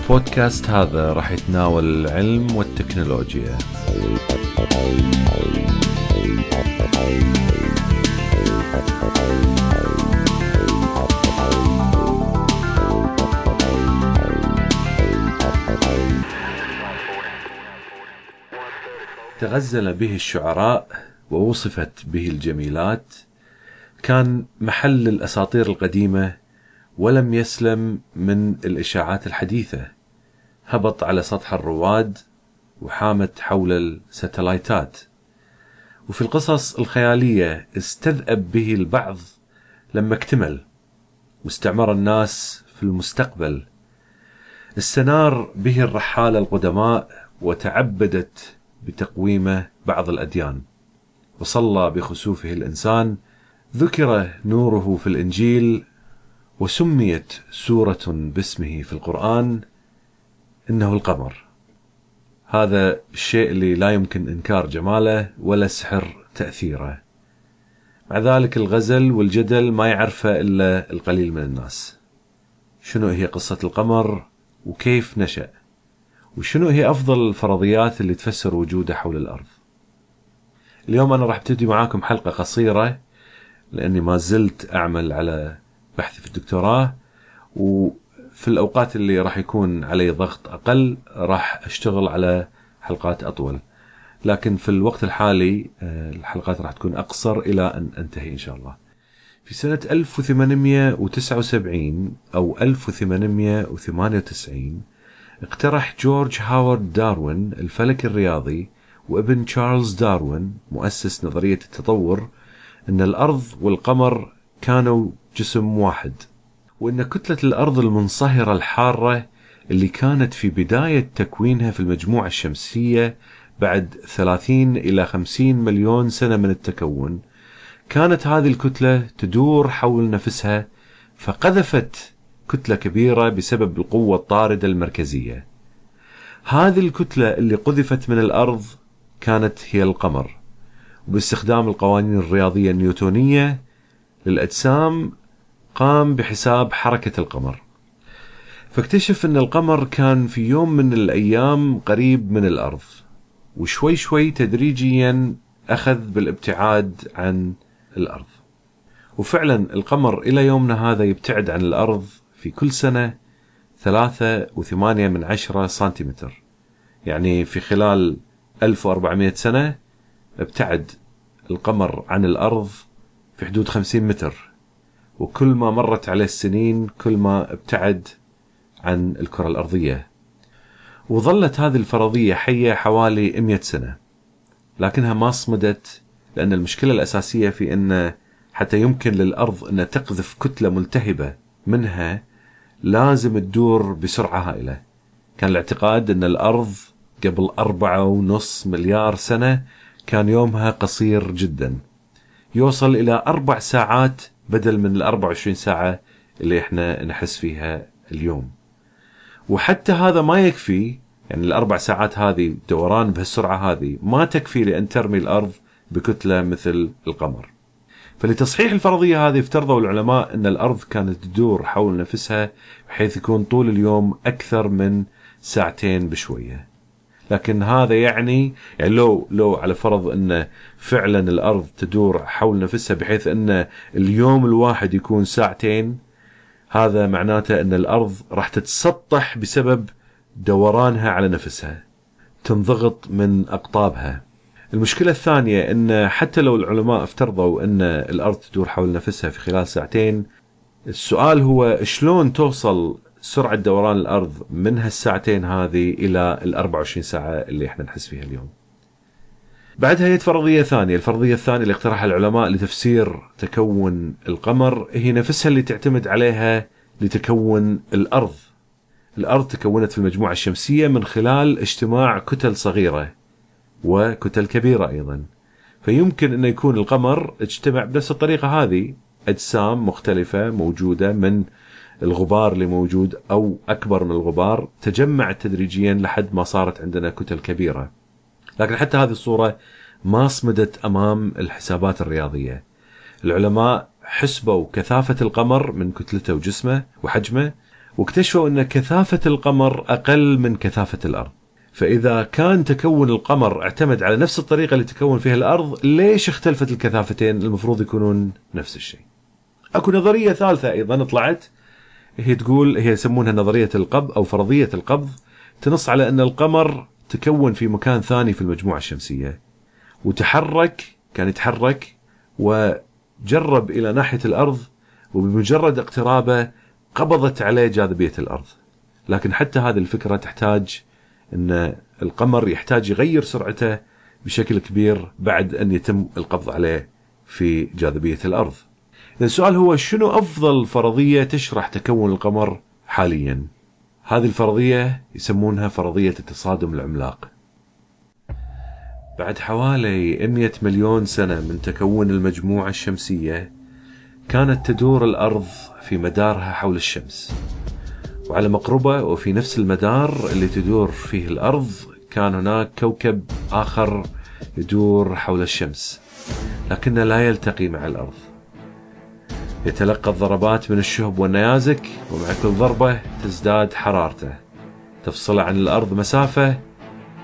البودكاست هذا راح يتناول العلم والتكنولوجيا. تغزل به الشعراء ووصفت به الجميلات. كان محل الأساطير القديمة ولم يسلم من الإشاعات الحديثة. هبط على سطح الرواد وحامت حول الستلايتات. وفي القصص الخيالية استذأب به البعض لما اكتمل واستعمر الناس في المستقبل. استنار به الرحاله القدماء وتعبدت بتقويمه بعض الأديان. وصلى بخسوفه الإنسان. ذكر نوره في الإنجيل وسميت سورة باسمه في القرآن إنه القمر. هذا الشيء اللي لا يمكن إنكار جماله ولا سحر تأثيره. مع ذلك الغزل والجدل ما يعرفه إلا القليل من الناس. شنو هي قصة القمر وكيف نشأ؟ وشنو هي أفضل الفرضيات اللي تفسر وجوده حول الأرض؟ اليوم أنا راح أبتدي معاكم حلقة قصيرة لأني ما زلت أعمل على بحثي في الدكتوراه وفي الأوقات اللي راح يكون علي ضغط أقل راح أشتغل على حلقات أطول. لكن في الوقت الحالي آه، الحلقات راح تكون أقصر إلى أن أنتهي إن شاء الله. في سنة 1879 أو 1898 اقترح جورج هاورد داروين الفلك الرياضي وابن تشارلز داروين مؤسس نظرية التطور أن الأرض والقمر كانوا جسم واحد وأن كتلة الأرض المنصهرة الحارة اللي كانت في بداية تكوينها في المجموعة الشمسية بعد 30 إلى 50 مليون سنة من التكون كانت هذه الكتلة تدور حول نفسها فقذفت كتلة كبيرة بسبب القوة الطاردة المركزية. هذه الكتلة اللي قذفت من الأرض كانت هي القمر وباستخدام القوانين الرياضية النيوتونية للأجسام قام بحساب حركة القمر. فاكتشف أن القمر كان في يوم من الأيام قريب من الأرض وشوي شوي تدريجيا أخذ بالابتعاد عن الأرض. وفعلا القمر إلى يومنا هذا يبتعد عن الأرض في كل سنة ثلاثة وثمانية من عشرة سنتيمتر. يعني في خلال 1400 سنة ابتعد القمر عن الأرض في حدود 50 متر. وكل ما مرت عليه السنين كل ما ابتعد عن الكرة الأرضية. وظلت هذه الفرضية حية حوالي 100 سنة. لكنها ما صمدت لأن المشكلة الأساسية في أن حتى يمكن للأرض أن تقذف كتلة ملتهبة منها لازم تدور بسرعة هائلة. كان الاعتقاد أن الأرض قبل أربعة ونص مليار سنة كان يومها قصير جدا. يوصل إلى أربع ساعات بدل من ال 24 ساعة اللي إحنا نحس فيها اليوم. وحتى هذا ما يكفي يعني الأربع ساعات هذه دوران بهالسرعة هذه ما تكفي لأن ترمي الأرض بكتلة مثل القمر. فلتصحيح الفرضية هذه افترضوا العلماء أن الأرض كانت تدور حول نفسها بحيث يكون طول اليوم أكثر من ساعتين بشوية. لكن هذا يعني يعني لو لو على فرض إن فعلا الأرض تدور حول نفسها بحيث إن اليوم الواحد يكون ساعتين هذا معناته إن الأرض راح تتسطح بسبب دورانها على نفسها تنضغط من أقطابها. المشكلة الثانية إن حتى لو العلماء افترضوا إن الأرض تدور حول نفسها في خلال ساعتين السؤال هو شلون توصل سرعة دوران الأرض من هالساعتين هذه إلى ال 24 ساعة اللي إحنا نحس فيها اليوم. بعدها هي فرضية ثانية الفرضية الثانية اللي اقترحها العلماء لتفسير تكون القمر. هي نفسها اللي تعتمد عليها لتكون الأرض. الأرض تكونت في المجموعة الشمسية من خلال اجتماع كتل صغيرة وكتل كبيرة أيضا. فيمكن أن يكون القمر اجتمع بنفس الطريقة هذه. أجسام مختلفة موجودة من الغبار اللي موجود أو أكبر من الغبار تجمعت تدريجيا لحد ما صارت عندنا كتل كبيرة. لكن حتى هذه الصورة ما صمدت أمام الحسابات الرياضية. العلماء حسبوا كثافة القمر من كتلته وجسمه وحجمه واكتشفوا أن كثافة القمر أقل من كثافة الأرض. فإذا كان تكون القمر اعتمد على نفس الطريقة اللي تكون فيها الأرض ليش اختلفت الكثافتين؟ المفروض يكونون نفس الشيء. أكو نظرية ثالثة أيضا طلعت هي تقول هي يسمونها نظرية القبض أو فرضية القبض تنص على أن القمر تكون في مكان ثاني في المجموعة الشمسية. وتحرك كان يتحرك وجرب إلى ناحية الأرض وبمجرد اقترابه قبضت عليه جاذبية الأرض. لكن حتى هذه الفكرة تحتاج أن القمر يحتاج يغير سرعته بشكل كبير بعد أن يتم القبض عليه في جاذبية الأرض. السؤال هو شنو أفضل فرضية تشرح تكون القمر حاليا؟ هذه الفرضية يسمونها فرضية التصادم العملاق. بعد حوالي 100 مليون سنة من تكون المجموعة الشمسية كانت تدور الأرض في مدارها حول الشمس. وعلى مقربة وفي نفس المدار اللي تدور فيه الأرض كان هناك كوكب آخر يدور حول الشمس لكنه لا يلتقي مع الأرض. يتلقى الضربات من الشهب والنيازك ومع كل ضربة تزداد حرارته. تفصله عن الأرض مسافة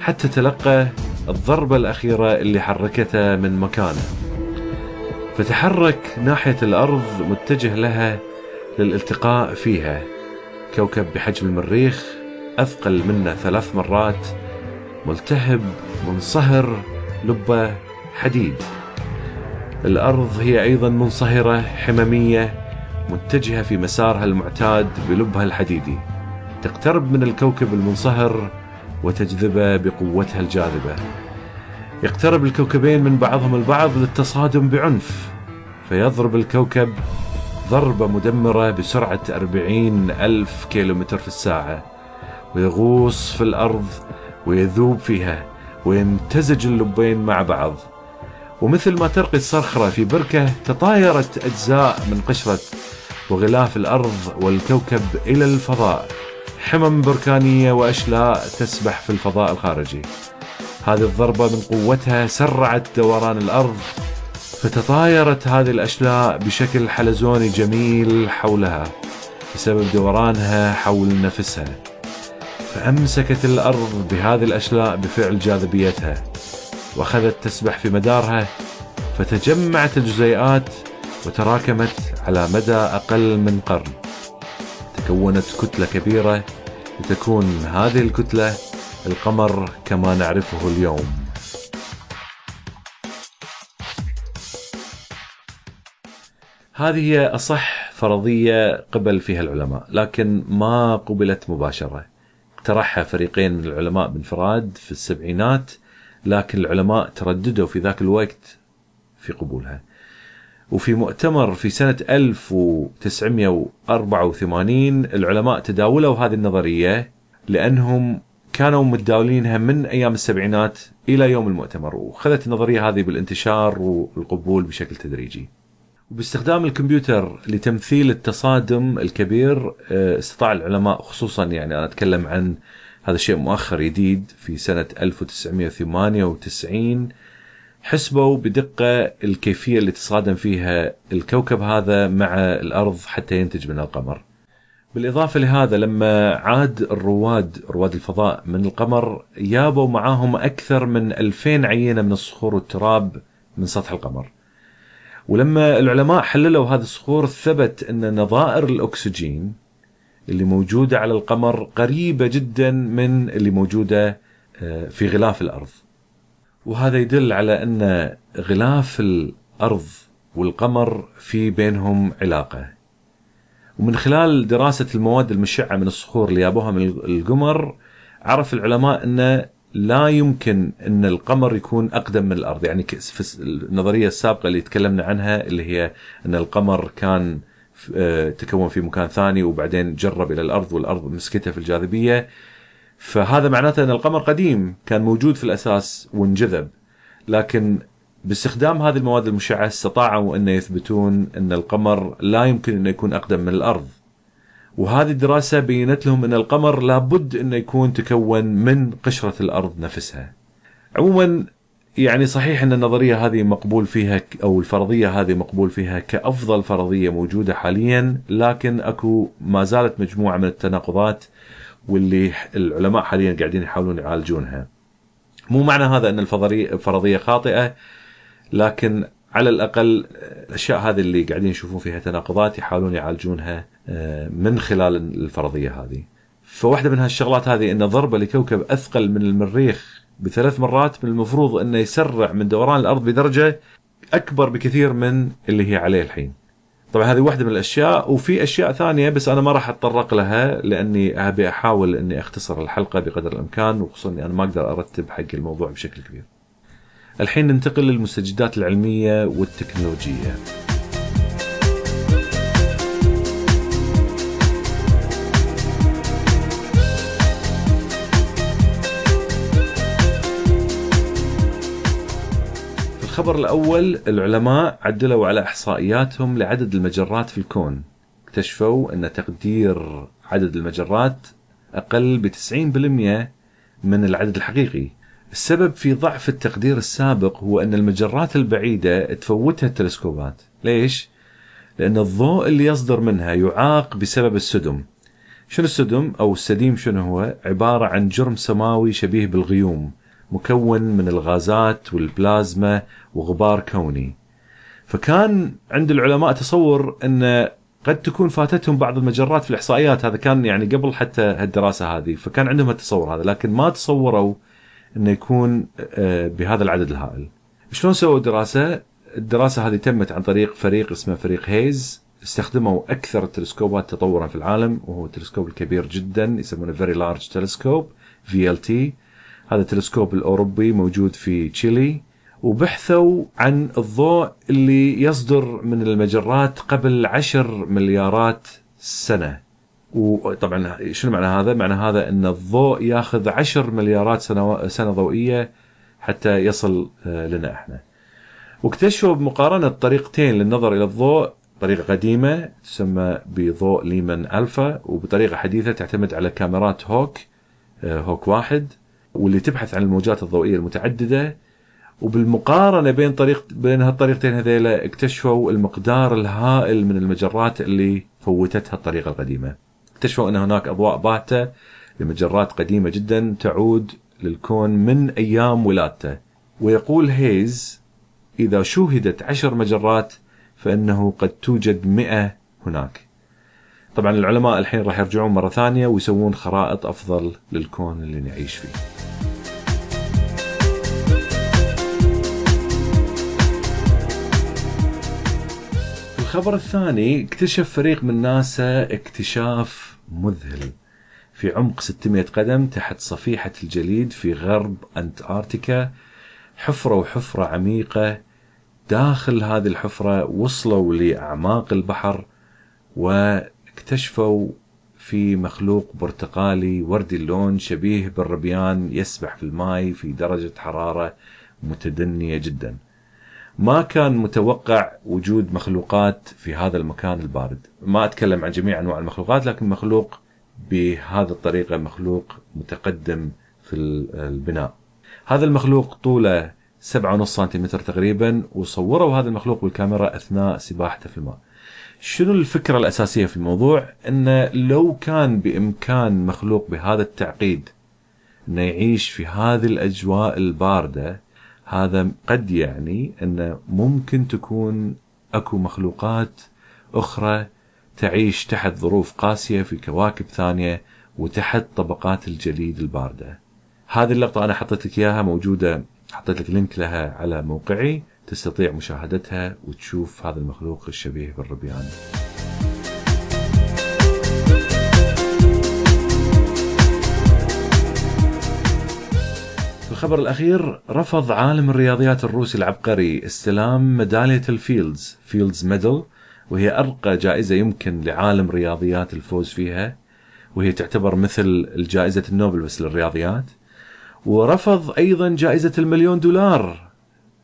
حتى تلقى الضربة الأخيرة اللي حركته من مكانه. فتحرك ناحية الأرض متجه لها للالتقاء فيها. كوكب بحجم المريخ أثقل منه ثلاث مرات ملتهب منصهر لبة حديد. الأرض هي أيضا منصهرة حممية متجهة في مسارها المعتاد بلبها الحديدي. تقترب من الكوكب المنصهر وتجذبه بقوتها الجاذبة. يقترب الكوكبين من بعضهم البعض للتصادم بعنف فيضرب الكوكب ضربة مدمرة بسرعة أربعين ألف كيلومتر في الساعة ويغوص في الأرض ويذوب فيها ويمتزج اللبين مع بعض. ومثل ما ترقي الصخرة في بركة تطايرت أجزاء من قشرة وغلاف الأرض والكوكب إلى الفضاء. حمم بركانية وأشلاء تسبح في الفضاء الخارجي. هذه الضربة من قوتها سرعت دوران الأرض فتطايرت هذه الأشلاء بشكل حلزوني جميل حولها بسبب دورانها حول نفسها. فأمسكت الأرض بهذه الأشلاء بفعل جاذبيتها. وأخذت تسبح في مدارها فتجمعت الجزيئات وتراكمت على مدى أقل من قرن. تكونت كتلة كبيرة لتكون هذه الكتلة القمر كما نعرفه اليوم. هذه هي أصح فرضية قبل فيها العلماء لكن ما قبلت مباشرة. اقترحها فريقين من العلماء بانفراد في السبعينات لكن العلماء ترددوا في ذاك الوقت في قبولها. وفي مؤتمر في سنة 1984 العلماء تداولوا هذه النظرية لأنهم كانوا متداولينها من أيام السبعينات إلى يوم المؤتمر وخذت النظرية هذه بالانتشار والقبول بشكل تدريجي. وباستخدام الكمبيوتر لتمثيل التصادم الكبير آه، استطاع العلماء خصوصا يعني أنا أتكلم عن هذا الشيء مؤخر جديد في سنة 1998 حسبوا بدقة الكيفية اللي تصادم فيها الكوكب هذا مع الأرض حتى ينتج من القمر. بالإضافة لهذا لما عاد الرواد رواد الفضاء من القمر جابوا معاهم أكثر من 2000 عينة من الصخور والتراب من سطح القمر. ولما العلماء حللوا هذه الصخور ثبت أن نظائر الأكسجين اللي موجودة على القمر قريبة جدا من اللي موجودة آه، في غلاف الأرض. وهذا يدل على أن غلاف الأرض والقمر في بينهم علاقة. ومن خلال دراسة المواد المشعة من الصخور اللي جابوها من القمر عرف العلماء أن لا يمكن أن القمر يكون أقدم من الأرض يعني في النظرية السابقة اللي تكلمنا عنها اللي هي أن القمر كان تكون في مكان ثاني وبعدين جرب إلى الأرض والأرض مسكته في الجاذبية. فهذا معناته أن القمر قديم كان موجود في الأساس وانجذب لكن باستخدام هذه المواد المشعة استطاعوا أن يثبتون أن القمر لا يمكن انه يكون أقدم من الأرض. وهذه الدراسة بينت لهم أن القمر لابد انه يكون تكون من قشرة الأرض نفسها. عموما يعني صحيح إن النظرية هذه مقبول فيها أو الفرضية هذه مقبول فيها كأفضل فرضية موجودة حاليا لكن أكو ما زالت مجموعة من التناقضات واللي العلماء حاليا قاعدين يحاولون يعالجونها. مو معنى هذا إن الفرضية خاطئة لكن على الأقل الأشياء هذه اللي قاعدين يشوفون فيها تناقضات يحاولون يعالجونها آه، من خلال الفرضية هذه. فواحدة من هالشغلات هذه إن ضربة لكوكب أثقل من المريخ بثلاث مرات من المفروض انه يسرع من دوران الأرض بدرجة أكبر بكثير من اللي هي عليه الحين. طبعا هذه واحدة من الأشياء وفي أشياء ثانية بس أنا ما راح أتطرق لها لأني أبي أحاول أني أختصر الحلقة بقدر الإمكان وخصوصا اني أنا ما أقدر أرتب حق الموضوع بشكل كبير. الحين ننتقل للمستجدات العلمية والتكنولوجية. الخبر الأول العلماء عدلوا على إحصائياتهم لعدد المجرات في الكون. اكتشفوا أن تقدير عدد المجرات أقل ب 90% من العدد الحقيقي. السبب في ضعف التقدير السابق هو أن المجرات البعيدة تفوتها التلسكوبات. ليش؟ لأن الضوء اللي يصدر منها يعاق بسبب السدم. شنو السدم أو السديم شنو هو؟ عبارة عن جرم سماوي شبيه بالغيوم. مكون من الغازات والبلازما وغبار كوني فكان عند العلماء تصور أن قد تكون فاتتهم بعض المجرات في الإحصائيات هذا كان يعني قبل حتى هالدراسة هذه فكان عندهم التصور هذا لكن ما تصوروا انه يكون آه، بهذا العدد الهائل. شلون سووا دراسه؟ الدراسة هذه تمت عن طريق فريق اسمه فريق هيز استخدموا أكثر التلسكوبات تطورا في العالم وهو التلسكوب الكبير جدا يسمونه Very Large Telescope VLT هذا التلسكوب الأوروبي موجود في تشيلي وبحثوا عن الضوء اللي يصدر من المجرات قبل عشر مليارات سنة وطبعا شنو معنى هذا؟ معنى هذا إن الضوء ياخذ عشر مليارات سنة, سنة ضوئية حتى يصل آه، لنا إحنا. واكتشفوا بمقارنة طريقتين للنظر إلى الضوء طريقة قديمة تسمى بضوء ليمان ألفا وبطريقة حديثة تعتمد على كاميرات هوك آه، هوك واحد واللي تبحث عن الموجات الضوئية المتعددة وبالمقارنة بين طريق بين هالطريقتين هذيلا اكتشفوا المقدار الهائل من المجرات اللي فوتتها الطريقة القديمة. اكتشفوا أن هناك أضواء باهتة لمجرات قديمة جدا تعود للكون من أيام ولادته. ويقول هيز إذا شوهدت عشر مجرات فإنه قد توجد مئة هناك. طبعا العلماء الحين راح يرجعون مرة ثانية ويسوون خرائط أفضل للكون اللي نعيش فيه. الخبر الثاني اكتشف فريق من ناسا اكتشاف مذهل في عمق 600 قدم تحت صفيحة الجليد في غرب أنتاركتيكا حفرة وحفرة عميقة داخل هذه الحفرة وصلوا لأعماق البحر واكتشفوا في مخلوق برتقالي وردي اللون شبيه بالربيان يسبح في الماء في درجة حرارة متدنية جداً. ما كان متوقع وجود مخلوقات في هذا المكان البارد. ما أتكلم عن جميع أنواع المخلوقات لكن مخلوق بهذه الطريقة مخلوق متقدم في البناء. هذا المخلوق طوله 7.5 سنتيمتر تقريبا وصوروا هذا المخلوق بالكاميرا أثناء سباحته في الماء. شنو الفكرة الأساسية في الموضوع؟ أن لو كان بإمكان مخلوق بهذا التعقيد أنه يعيش في هذه الأجواء الباردة هذا قد يعني أن ممكن تكون أكو مخلوقات أخرى تعيش تحت ظروف قاسية في كواكب ثانية وتحت طبقات الجليد الباردة. هذه اللقطة أنا حطيت لك إياها موجودة. حطيت لك link لها على موقعي. تستطيع مشاهدتها وتشوف هذا المخلوق الشبيه بالربيان. الخبر الأخير رفض عالم الرياضيات الروسي العبقري استلام ميدالية الفيلدز Fields Medal وهي أرقى جائزة يمكن لعالم رياضيات الفوز فيها وهي تعتبر مثل الجائزة النوبل بس للرياضيات. ورفض أيضا جائزة المليون دولار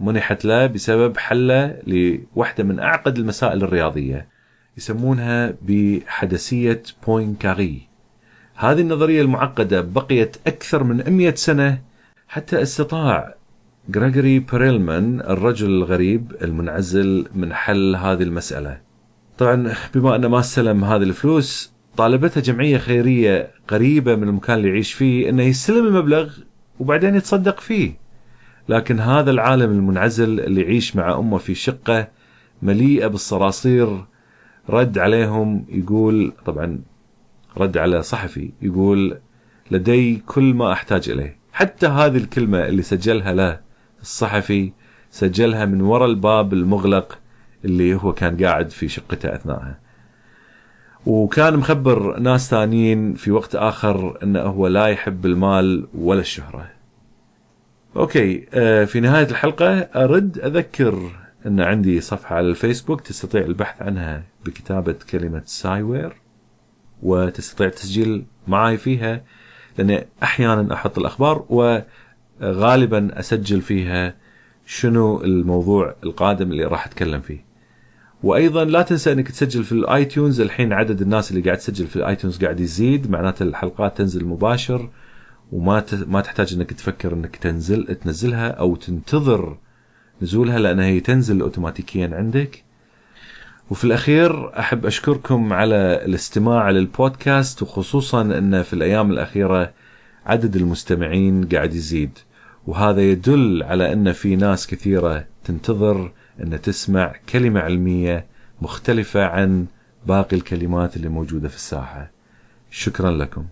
منحت له بسبب حله لوحدة من أعقد المسائل الرياضية يسمونها بحدسية بوينكاري. هذه النظرية المعقدة بقيت أكثر من 100 سنة حتى استطاع غريغوري بيريلمان الرجل الغريب المنعزل من حل هذه المسألة. طبعا بما أنه ما استلم هذه الفلوس طالبتها جمعية خيرية قريبة من المكان اللي يعيش فيه أنه يستلم المبلغ وبعدين يتصدق فيه. لكن هذا العالم المنعزل اللي يعيش مع أمه في شقة مليئة بالصراصير رد عليهم يقول طبعا رد على صحفي يقول لدي كل ما أحتاج إليه. حتى هذه الكلمة اللي سجلها له الصحفي سجلها من وراء الباب المغلق اللي هو كان قاعد في شقته أثناءها. وكان مخبر ناس ثانيين في وقت آخر أنه هو لا يحب المال ولا الشهرة. Okay آه، في نهاية الحلقة أرد أذكر أن عندي صفحة على الفيسبوك تستطيع البحث عنها بكتابة كلمة سايوير وتستطيع التسجيل معي فيها لأني أحيانا أحط الأخبار وغالبا أسجل فيها شنو الموضوع القادم اللي راح أتكلم فيه. وأيضا لا تنسى إنك تسجل في ال iTunes الحين عدد الناس اللي قاعد تسجل في ال iTunes قاعد يزيد معناته الحلقات تنزل مباشر وما ما تحتاج إنك تفكر إنك تنزل تنزلها أو تنتظر نزولها لأنها هي تنزل اوتوماتيكيا عندك. وفي الأخير أحب أشكركم على الاستماع للبودكاست وخصوصا أن في الأيام الأخيرة عدد المستمعين قاعد يزيد وهذا يدل على أن في ناس كثيرة تنتظر أن تسمع كلمة علمية مختلفة عن باقي الكلمات اللي موجودة في الساحة. شكرا لكم.